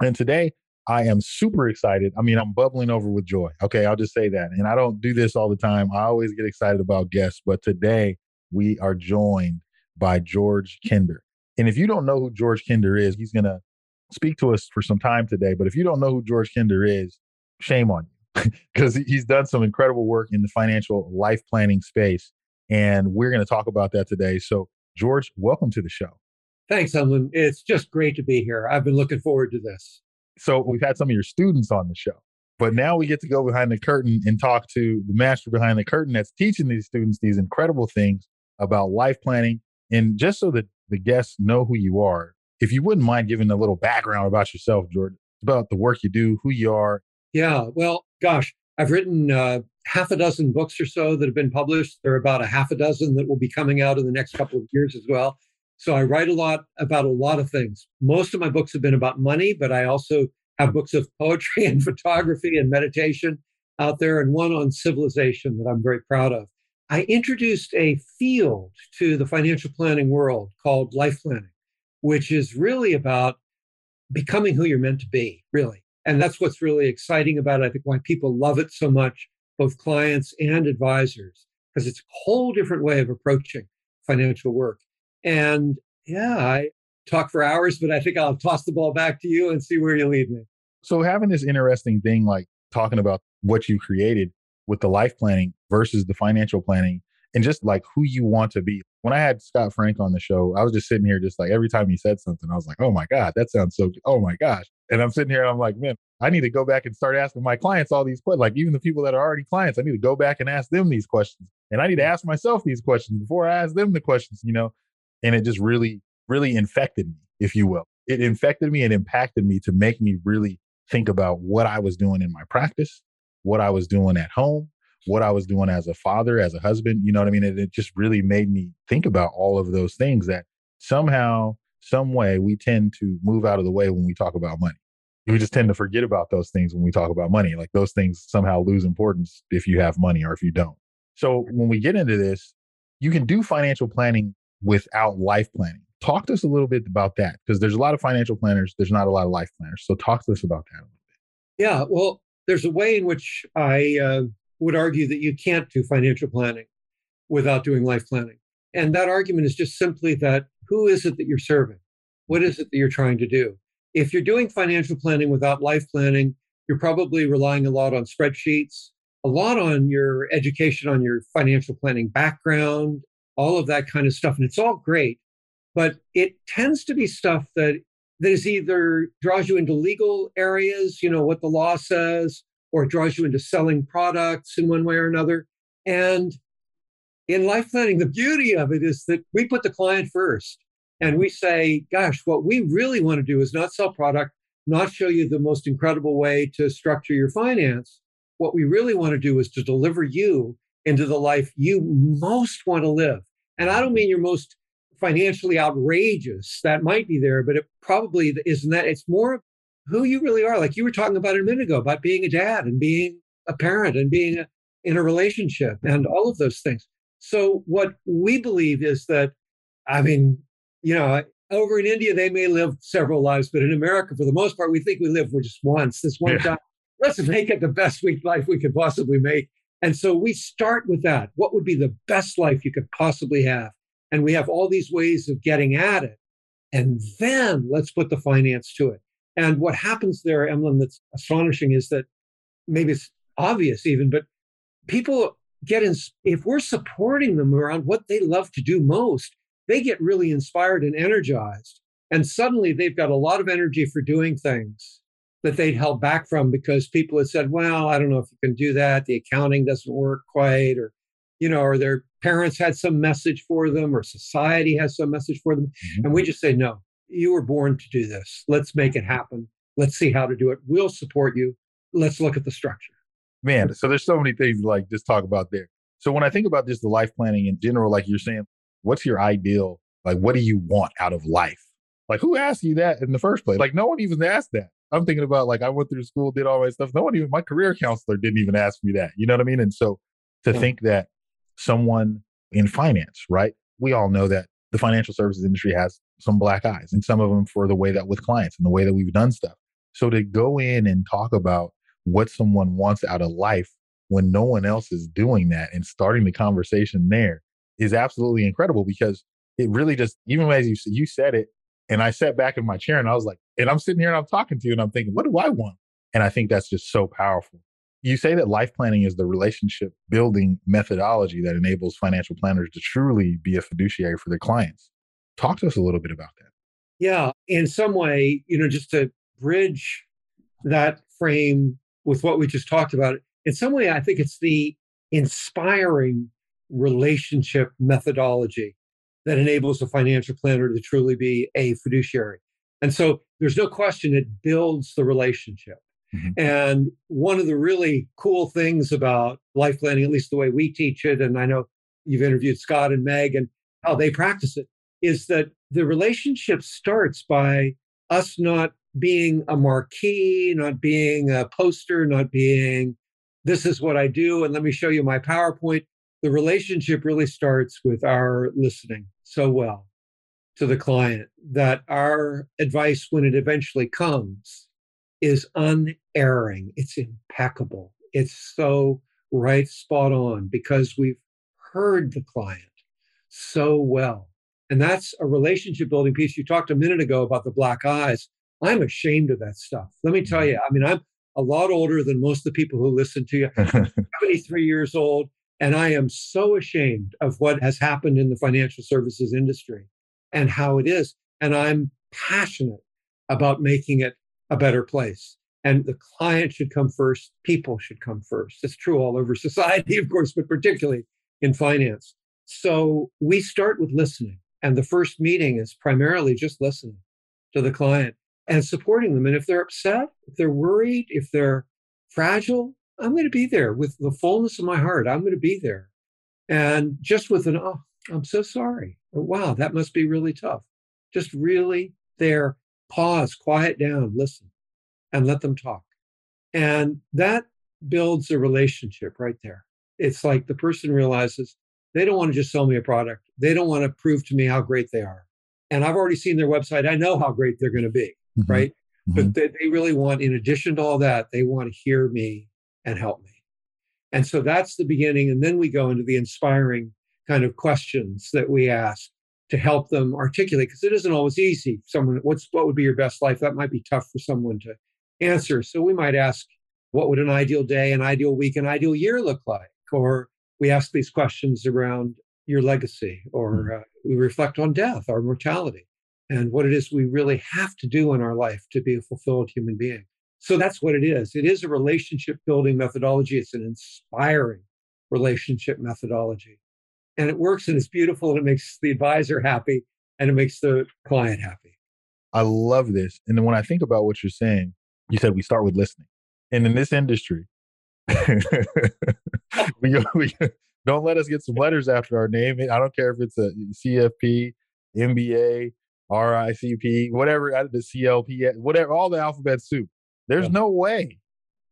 And today I am super excited. I mean, I'm bubbling over with joy. Okay, I'll just say that. And I don't do this all the time. I always get excited about guests, but today we are joined by George Kinder. And if you don't know who George Kinder is, he's going to speak to us for some time today. But if you don't know who George Kinder is, shame on you because he's done some incredible work in the financial life planning space. And we're going to talk about that today. So, George, welcome to the show. Thanks, Emlyn. It's just great to be here. I've been looking forward to this. So we've had some of your students on the show, but now we get to go behind the curtain and talk to the master behind the curtain that's teaching these students these incredible things about life planning. And just so that the guests know who you are, if you wouldn't mind giving a little background about yourself, George, about the work you do, who you are. Yeah, well, gosh, I've written uh, half a dozen books or so that have been published. There are about a half a dozen that will be coming out in the next couple of years as well. So I write a lot about a lot of things. Most of my books have been about money, but I also have books of poetry and photography and meditation out there, and one on civilization that I'm very proud of. I introduced a field to the financial planning world called life planning, which is really about becoming who you're meant to be, really. And that's what's really exciting about it. I think why people love it so much, both clients and advisors, because it's a whole different way of approaching financial work. And yeah, I talk for hours, but I think I'll toss the ball back to you and see where you lead me. So, having this interesting thing like talking about what you created with the life planning versus the financial planning and just like who you want to be. When I had Scott Frank on the show, I was just sitting here, just like every time he said something, I was like, oh my God, that sounds so. Oh my gosh. And I'm sitting here and I'm like, man, I need to go back and start asking my clients all these questions. Like, even the people that are already clients, I need to go back and ask them these questions. And I need to ask myself these questions before I ask them the questions, you know? And it just really really infected me if you will. It infected me and impacted me to make me really think about what i was doing in my practice what i was doing at home what i was doing as a father as a husband you know what i mean? It, it just really made me think about all of those things that somehow some way we tend to move out of the way when we talk about money. We just tend to forget about those things when we talk about money like those things somehow lose importance if you have money or if you don't. So when we get into this you can do financial planning without life planning. Talk to us a little bit about that because there's a lot of financial planners, there's not a lot of life planners. So talk to us about that a little bit. Yeah, well, there's a way in which I uh, would argue that you can't do financial planning without doing life planning. And that argument is just simply that who is it that you're serving? What is it that you're trying to do? If you're doing financial planning without life planning, you're probably relying a lot on spreadsheets, a lot on your education on your financial planning background, all of that kind of stuff. And it's all great, but it tends to be stuff that that is either draws you into legal areas, you know, what the law says, or draws you into selling products in one way or another. And in life planning, the beauty of it is that we put the client first and we say, gosh, what we really want to do is not sell product, not show you the most incredible way to structure your finance. What we really want to do is to deliver you into the life you most want to live. And I don't mean your most financially outrageous, that might be there, but it probably isn't that. It's more who you really are. Like you were talking about a minute ago about being a dad and being a parent and being a, in a relationship and all of those things. So, what we believe is that, I mean, you know, over in India, they may live several lives, but in America, for the most part, we think we live just once, this one yeah. time. Let's make it the best week life we could possibly make. And so we start with that. What would be the best life you could possibly have? And we have all these ways of getting at it. And then let's put the finance to it. And what happens there, Emlyn, that's astonishing is that maybe it's obvious even, but people get in, if we're supporting them around what they love to do most, they get really inspired and energized. And suddenly they've got a lot of energy for doing things that they'd held back from because people had said, well, I don't know if you can do that. The accounting doesn't work quite, or, you know, or their parents had some message for them, or society has some message for them. Mm-hmm. And we just say, no, you were born to do this. Let's make it happen. Let's see how to do it. We'll support you. Let's look at the structure. Man, so there's so many things like just talk about there. So when I think about just the life planning in general, like you're saying, what's your ideal? Like, what do you want out of life? Like, who asked you that in the first place? Like, no one even asked that. I'm thinking about like I went through school, did all my stuff. No one even my career counselor didn't even ask me that. You know what I mean? And so to yeah. think that someone in finance, right? We all know that the financial services industry has some black eyes and some of them for the way that with clients and the way that we've done stuff. So to go in and talk about what someone wants out of life when no one else is doing that and starting the conversation there is absolutely incredible because it really just even as you you said it and I sat back in my chair and I was like and I'm sitting here and I'm talking to you and I'm thinking what do I want and I think that's just so powerful. You say that life planning is the relationship building methodology that enables financial planners to truly be a fiduciary for their clients. Talk to us a little bit about that. Yeah, in some way, you know, just to bridge that frame with what we just talked about, in some way, I think it's the inspiring relationship methodology that enables a financial planner to truly be a fiduciary. And so there's no question it builds the relationship. Mm-hmm. And one of the really cool things about life planning, at least the way we teach it, and I know you've interviewed Scott and Meg and how they practice it, is that the relationship starts by us not being a marquee, not being a poster, not being, this is what I do, and let me show you my PowerPoint. The relationship really starts with our listening so well to the client that our advice, when it eventually comes, is unerring. It's impeccable. It's so right spot on because we've heard the client so well. And that's a relationship building piece. You talked a minute ago about the black eyes. I'm ashamed of that stuff. Let me tell you, mm-hmm. I mean, I'm a lot older than most of the people who listen to you. 73 years old, and I am so ashamed of what has happened in the financial services industry and how it is. And I'm passionate about making it a better place. And the client should come first, people should come first. It's true all over society, of course, but particularly in finance. So we start with listening. And the first meeting is primarily just listening to the client and supporting them. And if they're upset, if they're worried, if they're fragile, I'm going to be there with the fullness of my heart. I'm going to be there. And just with an, oh, I'm so sorry. Wow, that must be really tough. Just really there pause, quiet down, listen, and let them talk. And that builds a relationship right there. It's like the person realizes they don't want to just sell me a product, they don't want to prove to me how great they are. And I've already seen their website. I know how great they're going to be, mm-hmm. right? Mm-hmm. But they, they really want, in addition to all that, they want to hear me and help me. And so that's the beginning. And then we go into the inspiring kind of questions that we ask to help them articulate because it isn't always easy. Someone, what's what would be your best life? That might be tough for someone to answer. So we might ask, what would an ideal day, an ideal week, an ideal year look like? Or we ask these questions around your legacy, or hmm. uh, we reflect on death, our mortality, and what it is we really have to do in our life to be a fulfilled human being. So that's what it is. It is a relationship building methodology. It's an inspiring relationship methodology and it works and it's beautiful and it makes the advisor happy and it makes the client happy. I love this. And then when I think about what you're saying, you said we start with listening. And in this industry, we, we, don't let us get some letters after our name. I don't care if it's a CFP, MBA, RICP, whatever, uh, the CLP, whatever, all the alphabet soup. There's yeah. no way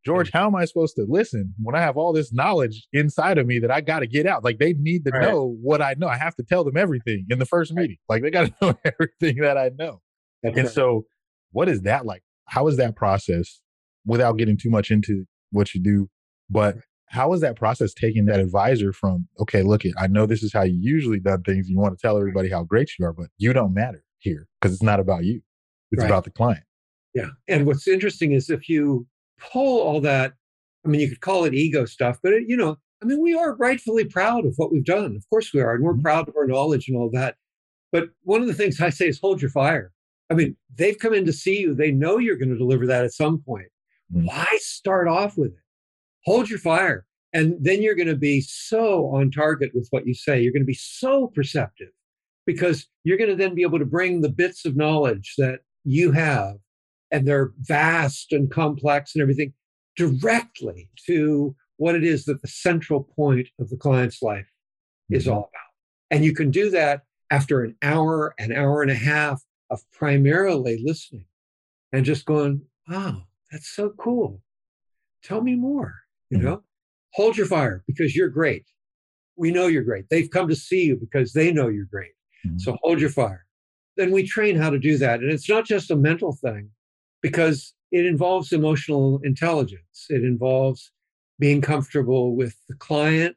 George, mm. how am I supposed to listen when I have all this knowledge inside of me that I got to get out? Like they need to right. know what I know. I have to tell them everything in the first meeting. Like they got to know everything that I know. That's and right. so, what is that like? How is that process without getting too much into what you do? But how is that process taking that advisor from, okay, look, I know this is how you usually done things. You want to tell everybody how great you are, but you don't matter here because it's not about you. It's right. about the client. Yeah. And what's interesting is if you pull all that, I mean, you could call it ego stuff, but it, you know, I mean, we are rightfully proud of what we've done. Of course we are. And we're mm-hmm. proud of our knowledge and all that. But one of the things I say is hold your fire. I mean, they've come in to see you. They know you're going to deliver that at some point. Mm-hmm. Why start off with it? Hold your fire. And then you're going to be so on target with what you say. You're going to be so perceptive because you're going to then be able to bring the bits of knowledge that you have and they're vast and complex and everything, directly to what it is that the central point of the client's life mm-hmm. is all about. And you can do that after an hour, an hour and a half of primarily listening and just going, wow, that's so cool. Tell me more, you mm-hmm. know? Hold your fire because you're great. We know you're great. They've come to see you because they know you're great. Mm-hmm. So hold your fire. Then we train how to do that. And it's not just a mental thing because it involves emotional intelligence. It involves being comfortable with the client,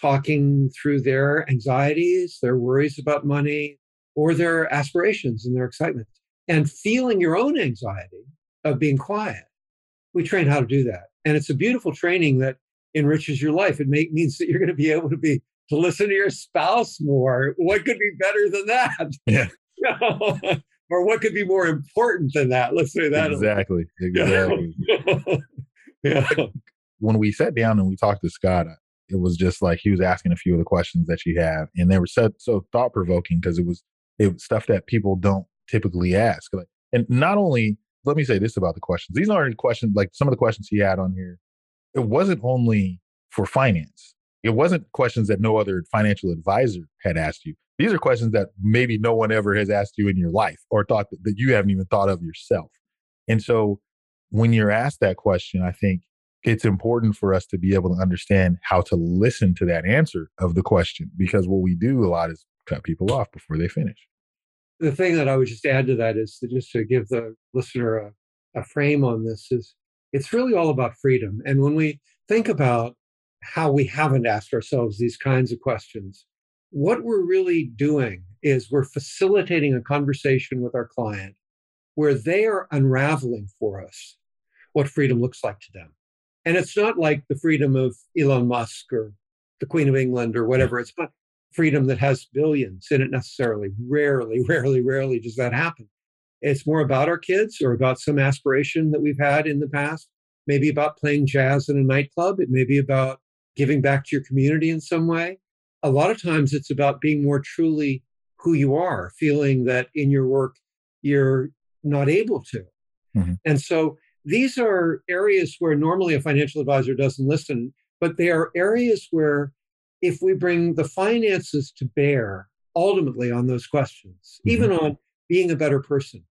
talking through their anxieties, their worries about money, or their aspirations and their excitement, and feeling your own anxiety of being quiet. We train how to do that. And it's a beautiful training that enriches your life. It make, means that you're going to be able to be to listen to your spouse more. What could be better than that? Yeah. or what could be more important than that? Let's say that. Exactly. Exactly. yeah. When we sat down and we talked to Scott, it was just like he was asking a few of the questions that you have, and they were so, so thought provoking because it was it was stuff that people don't typically ask. Like, and not only let me say this about the questions; these aren't questions like some of the questions he had on here. It wasn't only for finance. It wasn't questions that no other financial advisor had asked you. These are questions that maybe no one ever has asked you in your life or thought that, that you haven't even thought of yourself. And so when you're asked that question, I think it's important for us to be able to understand how to listen to that answer of the question because what we do a lot is cut people off before they finish. The thing that I would just add to that is to just to give the listener a, a frame on this is it's really all about freedom. And when we think about how we haven't asked ourselves these kinds of questions, what we're really doing is we're facilitating a conversation with our client where they are unraveling for us what freedom looks like to them. And it's not like the freedom of Elon Musk or the Queen of England or whatever. It's not freedom that has billions in it necessarily. Rarely, rarely, rarely does that happen. It's more about our kids or about some aspiration that we've had in the past, maybe about playing jazz in a nightclub. It may be about giving back to your community in some way. A lot of times it's about being more truly who you are, feeling that in your work you're not able to. Mm-hmm. And so these are areas where normally a financial advisor doesn't listen, but they are areas where if we bring the finances to bear ultimately on those questions, mm-hmm. even on being a better person,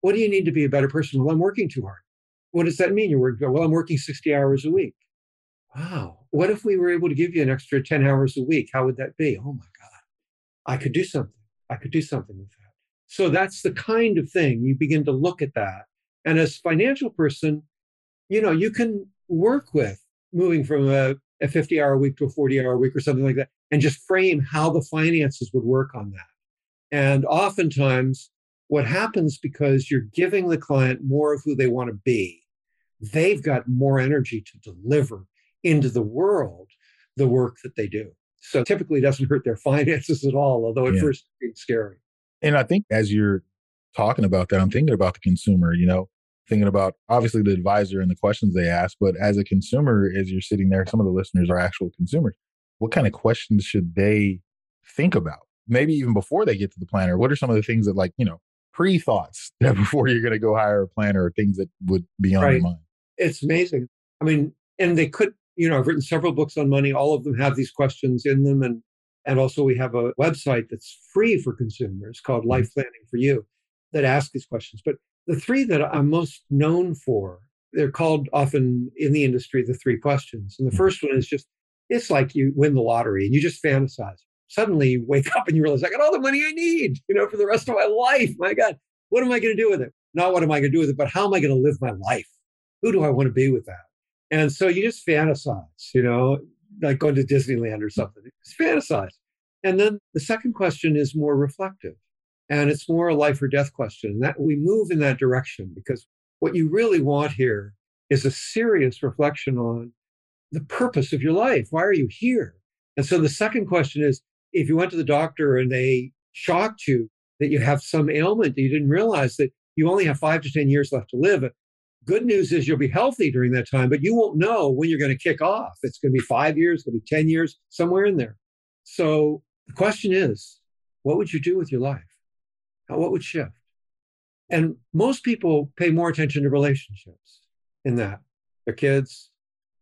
what do you need to be a better person? Well, I'm working too hard. What does that mean? You're working, well, I'm working 60 hours a week. Wow. What if we were able to give you an extra 10 hours a week? How would that be? Oh my God. I could do something. I could do something with that. So that's the kind of thing you begin to look at that and as financial person, you know, you can work with moving from a, a 50 hour week to a 40 hour week or something like that and just frame how the finances would work on that. And oftentimes, what happens because you're giving the client more of who they want to be, they've got more energy to deliver into the world the work that they do. So typically doesn't hurt their finances at all, although at yeah. first it's scary. And I think as you're talking about that, I'm thinking about the consumer, you know, thinking about obviously the advisor and the questions they ask, but as a consumer, as you're sitting there, some of the listeners are actual consumers. What kind of questions should they think about? Maybe even before they get to the planner, what are some of the things that like, you know, pre thoughts that before you're going to go hire a planner or things that would be on right. your mind? It's amazing. I mean, and they could, you know, I've written several books on money. All of them have these questions in them. And, and also we have a website that's free for consumers called mm-hmm. Life Planning for You that ask these questions. But the three that I'm most known for, they're called often in the industry the three questions. And the mm-hmm. first one is just, it's like you win the lottery and you just fantasize. Suddenly you wake up and you realize, I got all the money I need, you know, for the rest of my life. My God, what am I going to do with it? Not what am I going to do with it, but how am I going to live my life? Who do I want to be with that? And so you just fantasize, you know, like going to Disneyland or something. Just fantasize. And then the second question is more reflective. And it's more a life or death question. That we move in that direction because what you really want here is a serious reflection on the purpose of your life. Why are you here? And so the second question is if you went to the doctor and they shocked you that you have some ailment that you didn't realize that you only have five to 10 years left to live. Good news is you'll be healthy during that time, but you won't know when you're going to kick off. It's going to be five years, it's going to be 10 years, somewhere in there. So the question is, what would you do with your life? what would shift? And most people pay more attention to relationships in that their kids,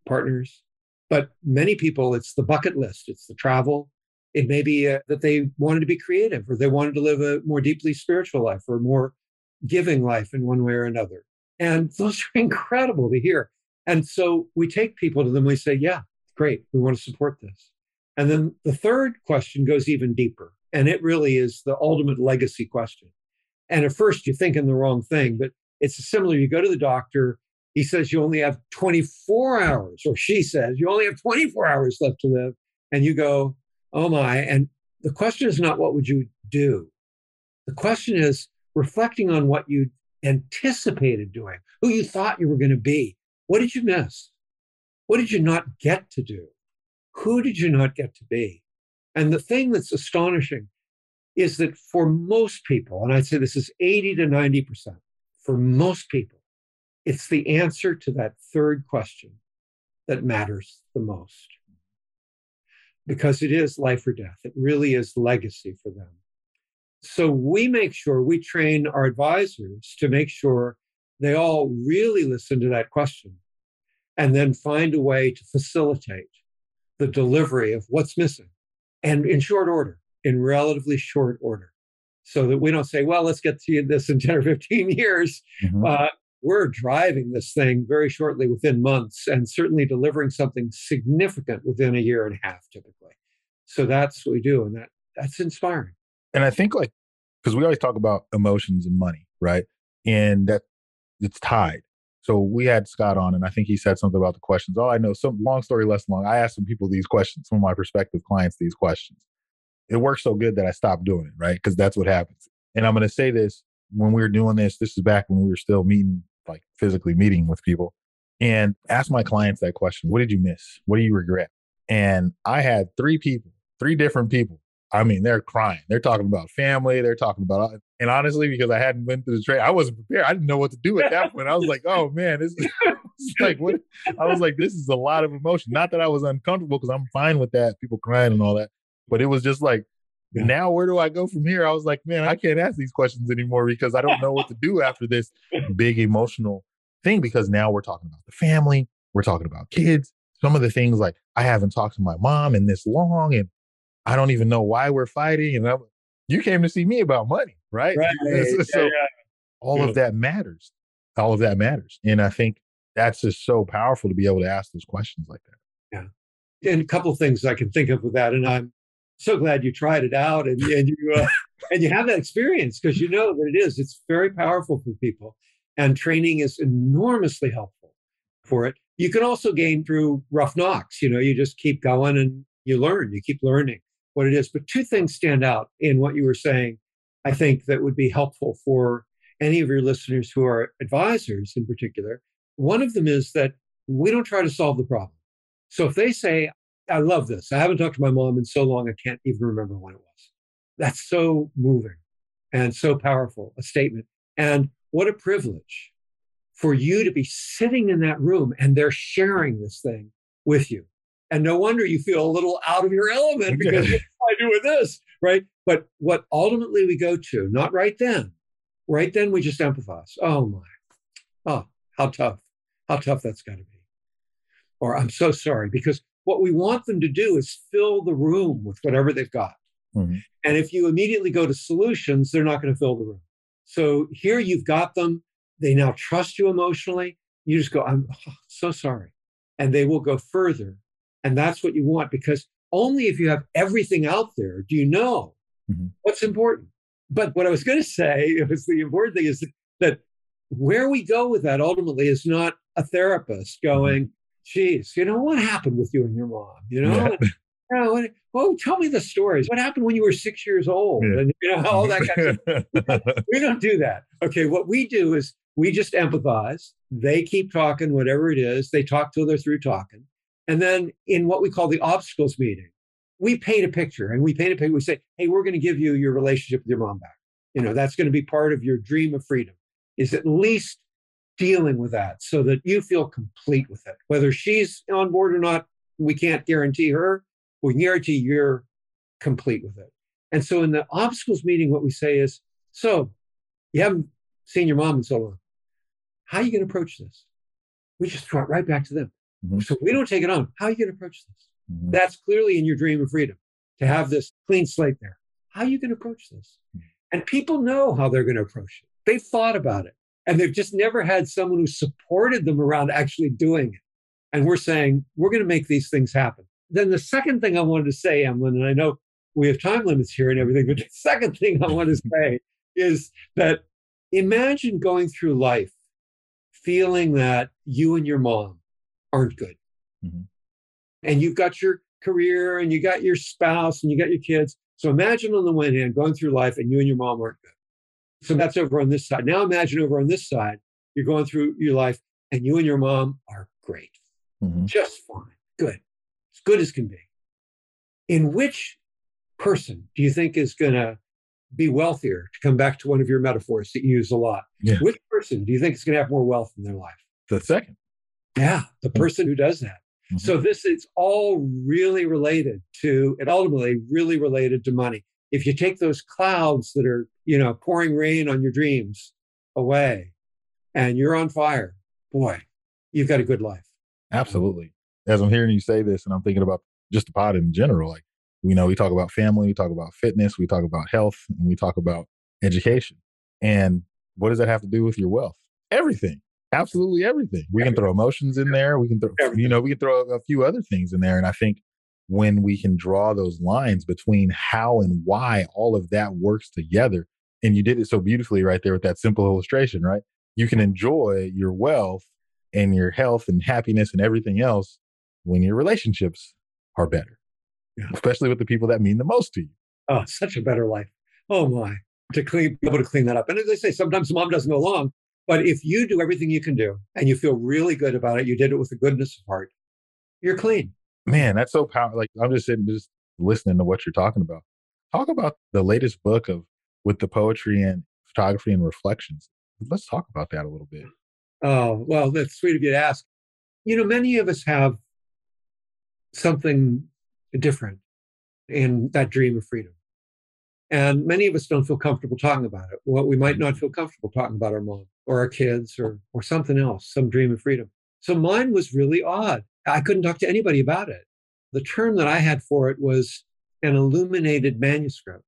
partners. But many people, it's the bucket list, it's the travel. It may be uh, that they wanted to be creative or they wanted to live a more deeply spiritual life or more giving life in one way or another. And those are incredible to hear. And so we take people to them, we say, yeah, great, we want to support this. And then the third question goes even deeper. And it really is the ultimate legacy question. And at first, you're thinking the wrong thing, but it's similar. You go to the doctor, he says you only have 24 hours, or she says you only have 24 hours left to live. And you go, oh my. And the question is not what would you do? The question is reflecting on what you anticipated doing, who you thought you were going to be. What did you miss? What did you not get to do? Who did you not get to be? And the thing that's astonishing is that for most people, and I'd say this is 80 to 90%, for most people, it's the answer to that third question that matters the most. Because it is life or death, it really is legacy for them. So we make sure we train our advisors to make sure they all really listen to that question and then find a way to facilitate the delivery of what's missing and in short order in relatively short order so that we don't say, well, let's get to this in 10 or 15 years. Mm-hmm. Uh, we're driving this thing very shortly within months and certainly delivering something significant within a year and a half typically. So that's what we do. And that that's inspiring. And I think like, because we always talk about emotions and money, right? And that it's tied. So we had Scott on, and I think he said something about the questions. Oh, I know some long story less long. I asked some people these questions, some of my prospective clients these questions it worked so good that I stopped doing it, right? Because that's what happens. And I'm going to say this when we were doing this, this is back when we were still meeting, like physically meeting with people, and ask my clients that question What did you miss? What do you regret? And I had three people, three different people. I mean, they're crying. They're talking about family. They're talking about, uh, and honestly, because I hadn't been through the trade, I wasn't prepared. I didn't know what to do at that point. I was like, oh man, this is like what? I was like, this is a lot of emotion. Not that I was uncomfortable because I'm fine with that, people crying and all that. But it was just like, now where do I go from here? I was like, man, I can't ask these questions anymore because I don't know what to do after this big emotional thing. Because now we're talking about the family, we're talking about kids. Some of the things like I haven't talked to my mom in this long, and I don't even know why we're fighting. And I'm, you came to see me about money, right? right. so yeah, yeah. all of that matters. All of that matters, and I think that's just so powerful to be able to ask those questions like that. Yeah, and a couple of things I can think of with that, and I'm so glad you tried it out and, and you uh, and you have that experience because you know that it is. It's very powerful for people, and training is enormously helpful for it. You can also gain through rough knocks. You know, you just keep going and you learn. You keep learning what it is. But two things stand out in what you were saying. I think that would be helpful for any of your listeners who are advisors in particular. One of them is that we don't try to solve the problem. So if they say, I love this. I haven't talked to my mom in so long, I can't even remember when it was. That's so moving and so powerful a statement. And what a privilege for you to be sitting in that room and they're sharing this thing with you. And no wonder you feel a little out of your element because what do I do with this? Right. But what ultimately we go to, not right then, right then we just empathize. Oh my. Oh, how tough. How tough that's got to be. Or I'm so sorry because what we want them to do is fill the room with whatever they've got. Mm-hmm. And if you immediately go to solutions, they're not going to fill the room. So here you've got them. They now trust you emotionally. You just go, I'm oh, so sorry. And they will go further. And that's what you want because only if you have everything out there do you know mm-hmm. what's important. But what I was going to say it was the important thing is that where we go with that ultimately is not a therapist mm-hmm. going, geez, you know, what happened with you and your mom? You know, yeah. you know what, well, tell me the stories. What happened when you were six years old? Yeah. And, you know, all that kind of stuff. we don't do that. Okay. What we do is we just empathize. They keep talking, whatever it is. They talk till they're through talking. And then in what we call the obstacles meeting, we paint a picture and we paint a picture. We say, hey, we're going to give you your relationship with your mom back. You know, that's going to be part of your dream of freedom, is at least dealing with that so that you feel complete with it. Whether she's on board or not, we can't guarantee her. We guarantee you're complete with it. And so in the obstacles meeting, what we say is, so you haven't seen your mom in so long. How are you going to approach this? We just it right back to them. Mhm. So we don't take it on. How are you going to approach this? Mhm. That's clearly in your dream of freedom to have this clean slate there. How are you going to approach this? And people know how they're going to approach it. They've thought about it and they've just never had someone who supported them around actually doing it. And we're saying, we're going to make these things happen. Then the second thing I wanted to say, Emlyn, and I know we have time limits here and everything, but the second thing I want to say is that imagine going through life feeling that you and your mom aren't good. Mhm. And you've got your career and you got your spouse and you got your kids. So imagine on the one hand going through life and you and your mom aren't good. So that's over on this side. Now imagine over on this side, you're going through your life and you and your mom are great, Mhm. just fine, good, as good as can be. In which person do you think is going to be wealthier, to come back to one of your metaphors that you use a lot? Yeah. Which person do you think is going to have more wealth in their life? The second. Yeah, the person who does that. Mhm. So this is all really related to, and ultimately really related to money. If you take those clouds that are, you know, pouring rain on your dreams away and you're on fire, boy, you've got a good life. Absolutely. As I'm hearing you say this, and I'm thinking about just the pod in general, like, you know, we talk about family, we talk about fitness, we talk about health, and we talk about education. And what does that have to do with your wealth? Everything. Absolutely everything. We can throw emotions in there. We can throw, Everything. you know, we can throw a few other things in there. And I think when we can draw those lines between how and why all of that works together, and you did it so beautifully right there with that simple illustration, right? You can enjoy your wealth and your health and happiness and everything else when your relationships are better, Yeah. especially with the people that mean the most to you. Oh, such a better life. Oh my. To clean, be able to clean that up. And as I say, sometimes mom doesn't go along, but if you do everything you can do and you feel really good about it, you did it with a goodness of heart, you're clean. Man, that's so powerful. Like I'm just sitting, just listening to what you're talking about. Talk about the latest book of with the poetry and photography and reflections. Let's talk about that a little bit. Oh, well, that's sweet of you to ask. You know, many of us have something different in that dream of freedom. And many of us don't feel comfortable talking about it. Well, we might not feel comfortable talking about our mom or our kids or, or something else, some dream of freedom. So mine was really odd. I couldn't talk to anybody about it. The term that I had for it was an illuminated manuscript.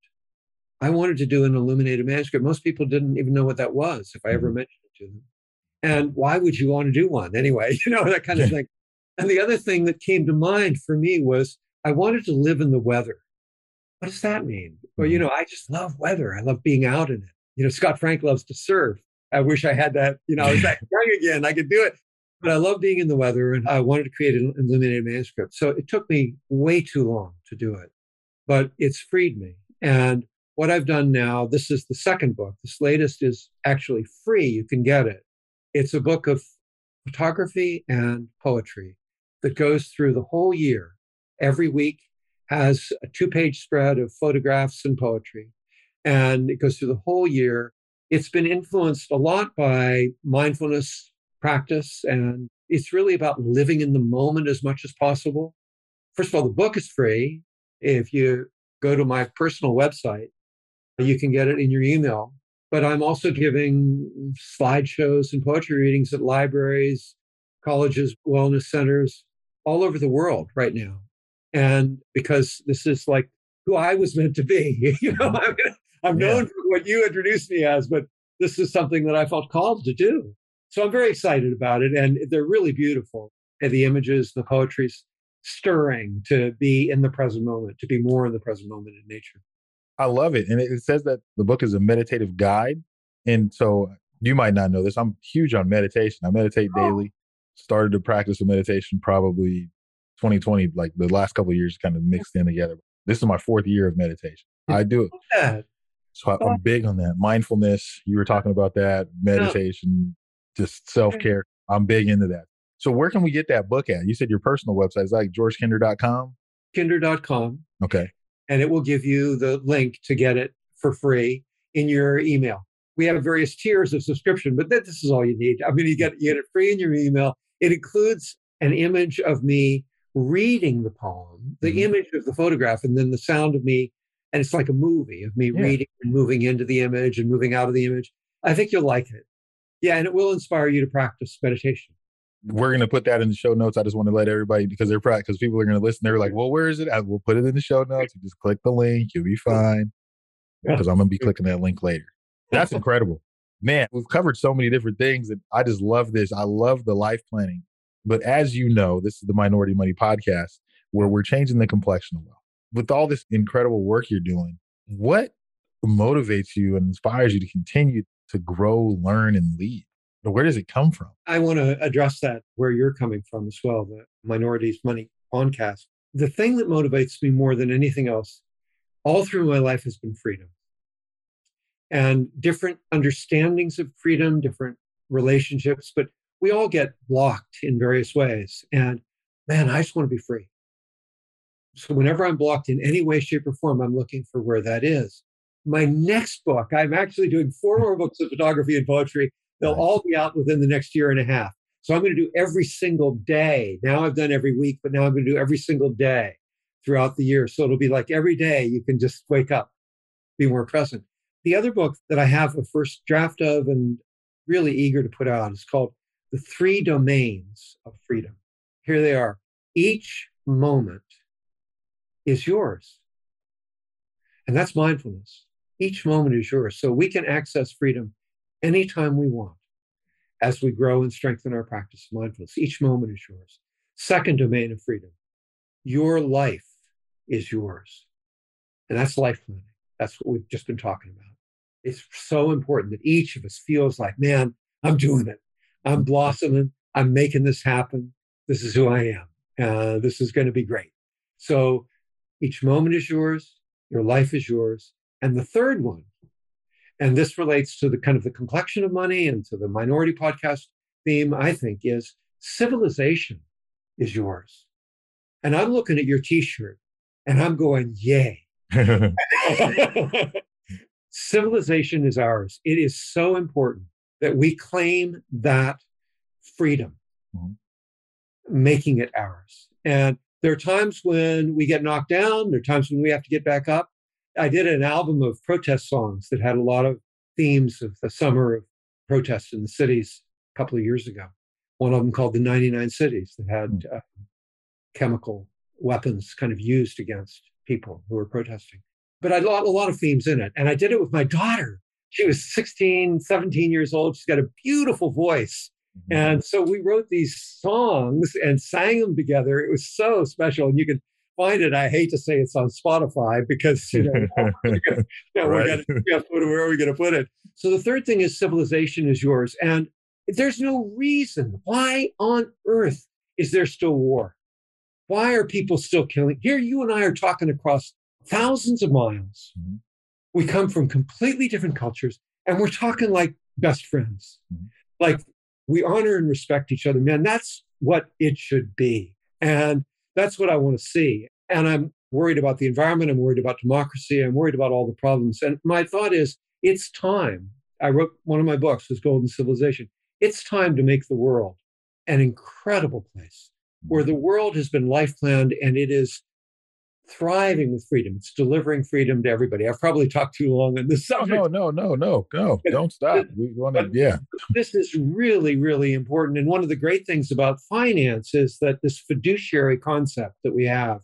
I wanted to do an illuminated manuscript. Most people didn't even know what that was if I ever Mhm. mentioned it to them. And why would you want to do one anyway? You know, that kind of thing. And the other thing that came to mind for me was I wanted to live in the weather. What does that mean? Well, you Mhm. know, I just love weather. I love being out in it. You know, Scott Frank loves to surf. I wish I had that. You know, I was that young again. I could do it. But I love being in the weather and I wanted to create an illuminated manuscript. So it took me way too long to do it, but it's freed me. And what I've done now, this is the second book. This latest is actually free. You can get it. It's a book of photography and poetry that goes through the whole year. Every week has a two page spread of photographs and poetry. And it goes through the whole year. It's been influenced a lot by mindfulness practice. And it's really about living in the moment as much as possible. First of all, the book is free. If you go to my personal website, you can get it in your email. But I'm also giving slideshows and poetry readings at libraries, colleges, wellness centers all over the world right now. And because this is like who I was meant to be, you know, mm-hmm. I'm, I'm Yeah. known for what you introduced me as, but this is something that I felt called to do. So I'm very excited about it. And they're really beautiful. And the images, the poetry's stirring to be in the present moment, to be more in the present moment in nature. I love it. And it, says that the book is a meditative guide. And so you might not know this. I'm huge on meditation. I meditate Oh. daily. Started to practice of meditation probably 2020, like the last couple of years kind of mixed in together. This is my fourth year of meditation. I do it. So I, I'm big on that. Mindfulness, you were talking about that, meditation, just self care. I'm big into that. So where can we get that book at? You said your personal website is like georgekinder.com. Kinder.com. Okay. and it will give you the link to get it for free in your email. We have various tiers of subscription, but that, this is all you need. I mean, you get, you get it free in your email. It includes an image of me reading the poem, the Mhm. image of the photograph, and then the sound of me. And it's like a movie of me Yeah. reading and moving into the image and moving out of the image. I think you'll like it. Yeah, and it will inspire you to practice meditation. We're going to put that in the show notes. I just want to let everybody because they're because people are going to listen. They're like, "Well, where is it?" I, we'll put it in the show notes. You just click the link. You'll be fine. Because I'm going to be clicking that link later. That's incredible, man. We've covered so many different things, and I just love this. I love the life planning. But as you know, this is the Minority Money podcast where we're changing the complexion of wealth. With all this incredible work you're doing, what motivates you and inspires you to continue to grow, learn, and lead? Where does it come from? I want to address that where you're coming from as well, the Minorities Money podcast. The thing that motivates me more than anything else all through my life has been freedom and different understandings of freedom, different relationships, but we all get blocked in various ways. And man, I just want to be free. So whenever I'm blocked in any way, shape, or form, I'm looking for where that is. My next book, I'm actually doing four more books of photography and poetry. They'll all be out within the next year and a half. So I'm going to do every single day. Now I've done every week, but now I'm going to do every single day throughout the year. So it'll be like every day you can just wake up, be more present. The other book that I have a first draft of and really eager to put out is called The Three Domains of Freedom. Here they are. Each moment is yours. And that's mindfulness. Each moment is yours. So we can access freedom anytime we want as we grow and strengthen our practice of mindfulness. Each moment is yours. Second domain of freedom your life is yours. And that's life planning. That's what we've just been talking about. It's so important that each of us feels like, man, I'm doing it. I'm blossoming. I'm making this happen. This is who I am. Uh, this is going to be great. So each moment is yours. Your life is yours. And the third one, and this relates to the kind of the complexion of money and to the minority podcast theme, I think, is civilization is yours. And I'm looking at your t-shirt and I'm going, yay. civilization is ours. It is so important that we claim that freedom, mm-hmm. making it ours. And there are times when we get knocked down, there are times when we have to get back up. I did an album of protest songs that had a lot of themes of the summer of protests in the cities a couple of years ago. One of them called The 99 Cities that had mm. uh, chemical weapons kind of used against people who were protesting. But I had a lot of themes in it. And I did it with my daughter. She was 16, 17 years old. She's got a beautiful voice. Mm-hmm. And so we wrote these songs and sang them together. It was so special. And you can find it. I hate to say it's on Spotify because you know, you know right. we're gonna, where are we going to put it? So the third thing is civilization is yours, and there's no reason why on earth is there still war. Why are people still killing? Here, you and I are talking across thousands of miles. Mm-hmm. We come from completely different cultures, and we're talking like best friends. Mm-hmm. Like we honor and respect each other. Man, that's what it should be. And that's what I want to see. And I'm worried about the environment. I'm worried about democracy. I'm worried about all the problems. And my thought is, it's time. I wrote one of my books, was Golden Civilization. It's time to make the world an incredible place where the world has been life planned and it is thriving with freedom. It's delivering freedom to everybody. I've probably talked too long on this subject. No, no, no, no, no. Don't stop. We want to, yeah. This is really, really important. And one of the great things about finance is that this fiduciary concept that we have.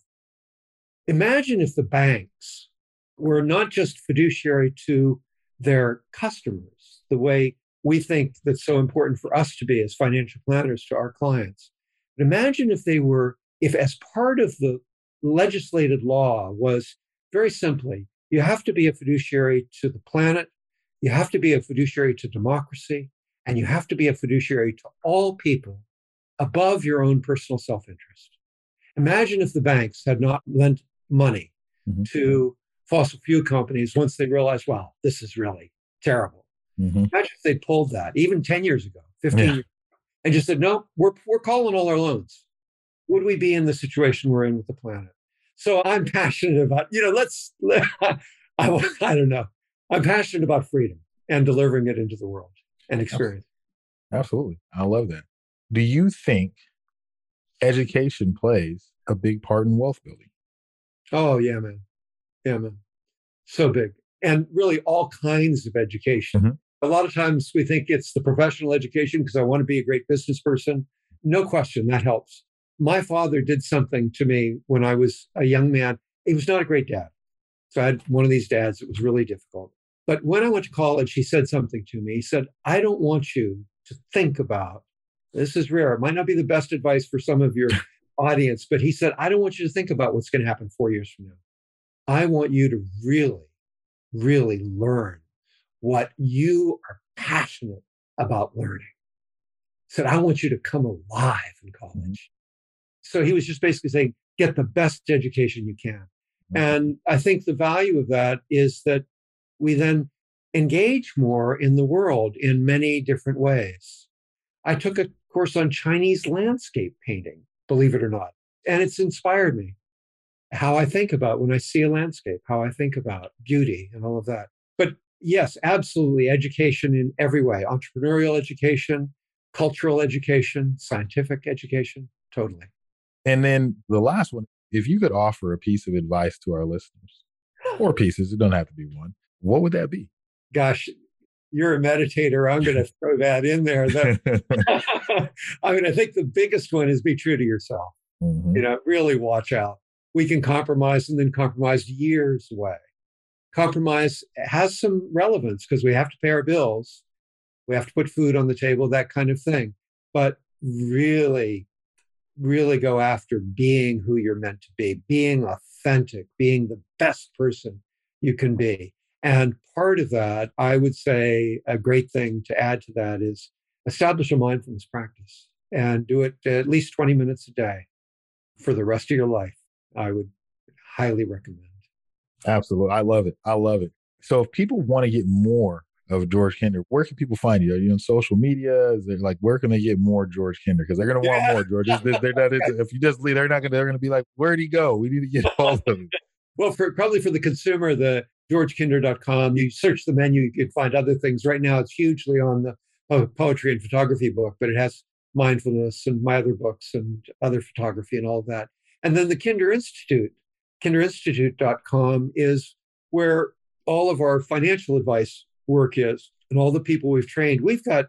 Imagine if the banks were not just fiduciary to their customers, the way we think that's so important for us to be as financial planners to our clients. But imagine if they were, if as part of the legislated law was very simply you have to be a fiduciary to the planet, you have to be a fiduciary to democracy, and you have to be a fiduciary to all people above your own personal self interest. Imagine if the banks had not lent money mm-hmm. to fossil fuel companies once they realized, wow, this is really terrible. Mm-hmm. Imagine if they pulled that even 10 years ago, 15 yeah. years ago, and just said, no, we're, we're calling all our loans would we be in the situation we're in with the planet? So I'm passionate about, you know, let's, I, I don't know. I'm passionate about freedom and delivering it into the world and experience. Absolutely. I love that. Do you think education plays a big part in wealth building? Oh, yeah, man. Yeah, man. So big. And really all kinds of education. Mm-hmm. A lot of times we think it's the professional education because I want to be a great business person. No question, that helps. My father did something to me when I was a young man. He was not a great dad. So I had one of these dads that was really difficult. But when I went to college, he said something to me. He said, I don't want you to think about this is rare. It might not be the best advice for some of your audience, but he said, I don't want you to think about what's going to happen four years from now. I want you to really, really learn what you are passionate about learning. He said, I want you to come alive in college. So he was just basically saying, get the best education you can. Mm-hmm. And I think the value of that is that we then engage more in the world in many different ways. I took a course on Chinese landscape painting, believe it or not, and it's inspired me. How I think about when I see a landscape, how I think about beauty and all of that. But yes, absolutely, education in every way entrepreneurial education, cultural education, scientific education, totally. And then the last one if you could offer a piece of advice to our listeners, or pieces, it don't have to be one, what would that be? Gosh, you're a meditator. I'm going to throw that in there. I mean, I think the biggest one is be true to yourself. Mm-hmm. You know, really watch out. We can compromise and then compromise years away. Compromise has some relevance because we have to pay our bills, we have to put food on the table, that kind of thing. But really really go after being who you're meant to be, being authentic, being the best person you can be. And part of that, I would say a great thing to add to that is establish a mindfulness practice and do it at least 20 minutes a day for the rest of your life. I would highly recommend. Absolutely. I love it. I love it. So if people want to get more of George Kinder. Where can people find you? Are you on social media? Is there like where can they get more George Kinder? Because they're gonna want yeah. more George. They're, they're not, if you just leave, they're not gonna. They're gonna be like, where'd he go? We need to get all of him. well, for probably for the consumer, the georgekinder.com. You search the menu, you can find other things. Right now, it's hugely on the uh, poetry and photography book, but it has mindfulness and my other books and other photography and all of that. And then the Kinder Institute, kinderinstitute.com is where all of our financial advice work is and all the people we've trained. We've got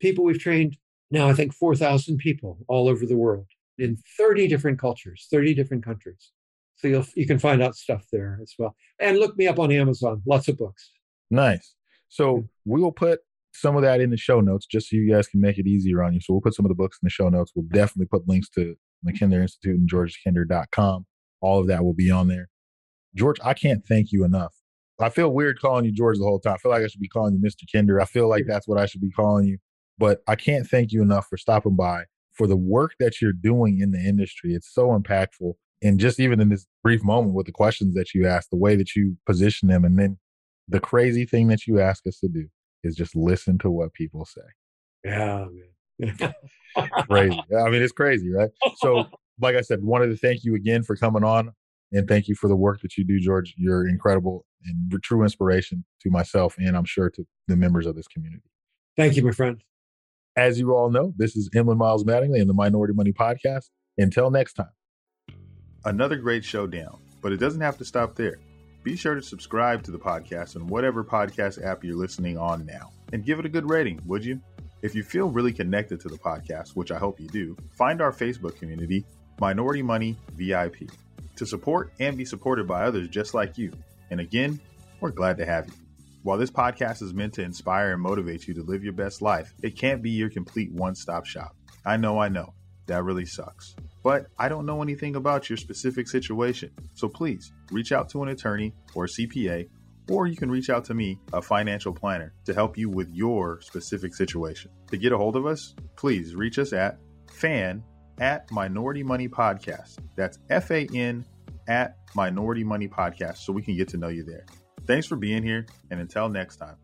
people we've trained now, I think 4,000 people all over the world in 30 different cultures, 30 different countries. So you'll, you can find out stuff there as well. And look me up on Amazon, lots of books. Nice. So we will put some of that in the show notes just so you guys can make it easier on you. So we'll put some of the books in the show notes. We'll definitely put links to the Kinder Institute and georgekinder.com. All of that will be on there. George, I can't thank you enough I feel weird calling you George the whole time. I feel like I should be calling you Mr. Kinder. I feel like that's what I should be calling you. But I can't thank you enough for stopping by, for the work that you're doing in the industry. It's so impactful. And just even in this brief moment with the questions that you ask, the way that you position them, and then the crazy thing that you ask us to do is just listen to what people say. Yeah, man. crazy. I mean, it's crazy, right? So, like I said, wanted to thank you again for coming on. And thank you for the work that you do, George. You're incredible and true inspiration to myself and I'm sure to the members of this community. Thank you, my friend. As you all know, this is Emlyn Miles Mattingly and the Minority Money Podcast. Until next time. Another great show down, but it doesn't have to stop there. Be sure to subscribe to the podcast on whatever podcast app you're listening on now and give it a good rating, would you? If you feel really connected to the podcast, which I hope you do, find our Facebook community, Minority Money VIP to support and be supported by others just like you. And again, we're glad to have you. While this podcast is meant to inspire and motivate you to live your best life, it can't be your complete one stop shop. I know, I know, that really sucks. But I don't know anything about your specific situation. So please reach out to an attorney or CPA, or you can reach out to me, a financial planner, to help you with your specific situation. To get a hold of us, please reach us at fan at Minority Money Podcast. That's F A N at Minority Money Podcast so we can get to know you there. Thanks for being here, and until next time.